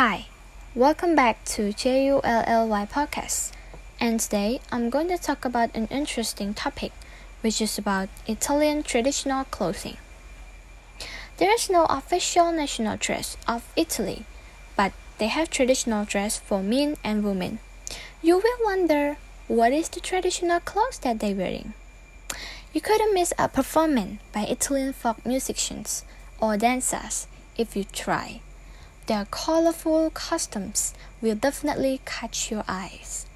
Hi, welcome back to JULLY Podcast. And today I'm going to talk about an interesting topic, which is about Italian traditional clothing. There is no official national dress of Italy, but they have traditional dress for men and women. You will wonder what is the traditional clothes that they're wearing? You couldn't miss a performance by Italian folk musicians or dancers if you try. Their colorful costumes will definitely catch your eyes.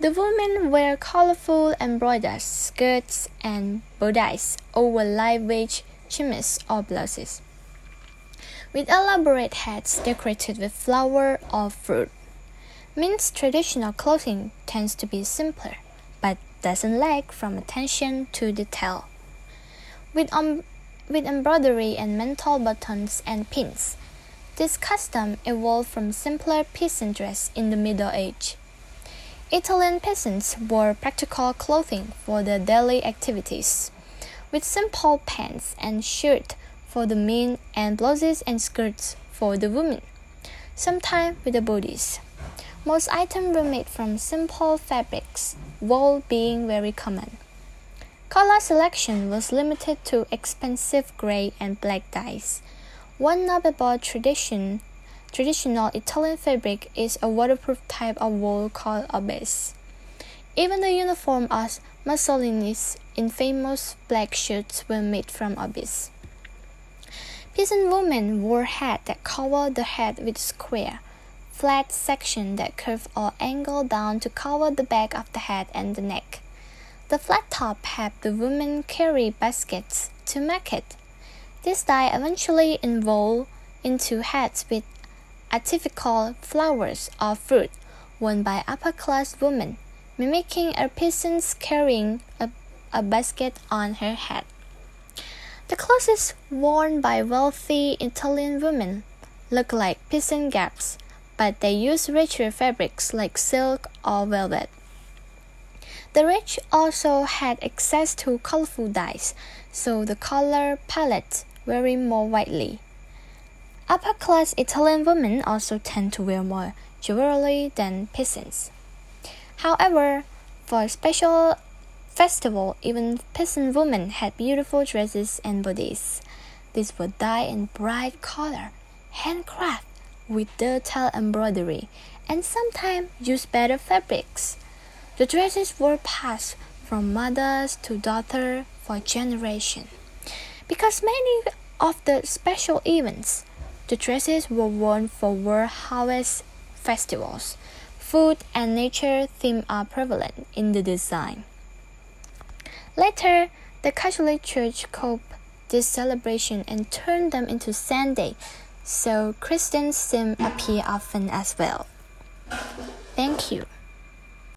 The women wear colorful embroidered skirts and bodices over lightweight chemises or blouses, with elaborate hats decorated with flower or fruit. Men's traditional clothing tends to be simpler, but doesn't lack from attention to detail. With, um, with embroidery and mantle buttons and pins, this custom evolved from simpler peasant dress in the Middle Age. Italian peasants wore practical clothing for their daily activities, with simple pants and shirt for the men and blouses and skirts for the women, sometimes with the bodies. Most items were made from simple fabrics, wool being very common. Color selection was limited to expensive gray and black dyes one notable tradition, traditional Italian fabric is a waterproof type of wool called abes. Even the uniform of Mussolini's infamous black shirts were made from abes. Peasant women wore hats that covered the head with square, flat section that curved or angled down to cover the back of the head and the neck. The flat top helped the women carry baskets to market. This dye eventually evolved into hats with artificial flowers or fruit worn by upper class women, mimicking a peasant carrying a, a basket on her head. The clothes worn by wealthy Italian women look like peasant garbs, but they use richer fabrics like silk or velvet. The rich also had access to colorful dyes, so the color palette vary more widely. Upper class Italian women also tend to wear more jewelry than peasants. However, for a special festival, even peasant women had beautiful dresses and bodies. These were dyed in bright color, handcrafted with detailed embroidery, and sometimes used better fabrics. The dresses were passed from mothers to daughter for generations. Because many of the special events, the dresses were worn for world harvest festivals. Food and nature themes are prevalent in the design. Later, the Catholic Church coped this celebration and turned them into Sunday, so Christian themes appear often as well. Thank you.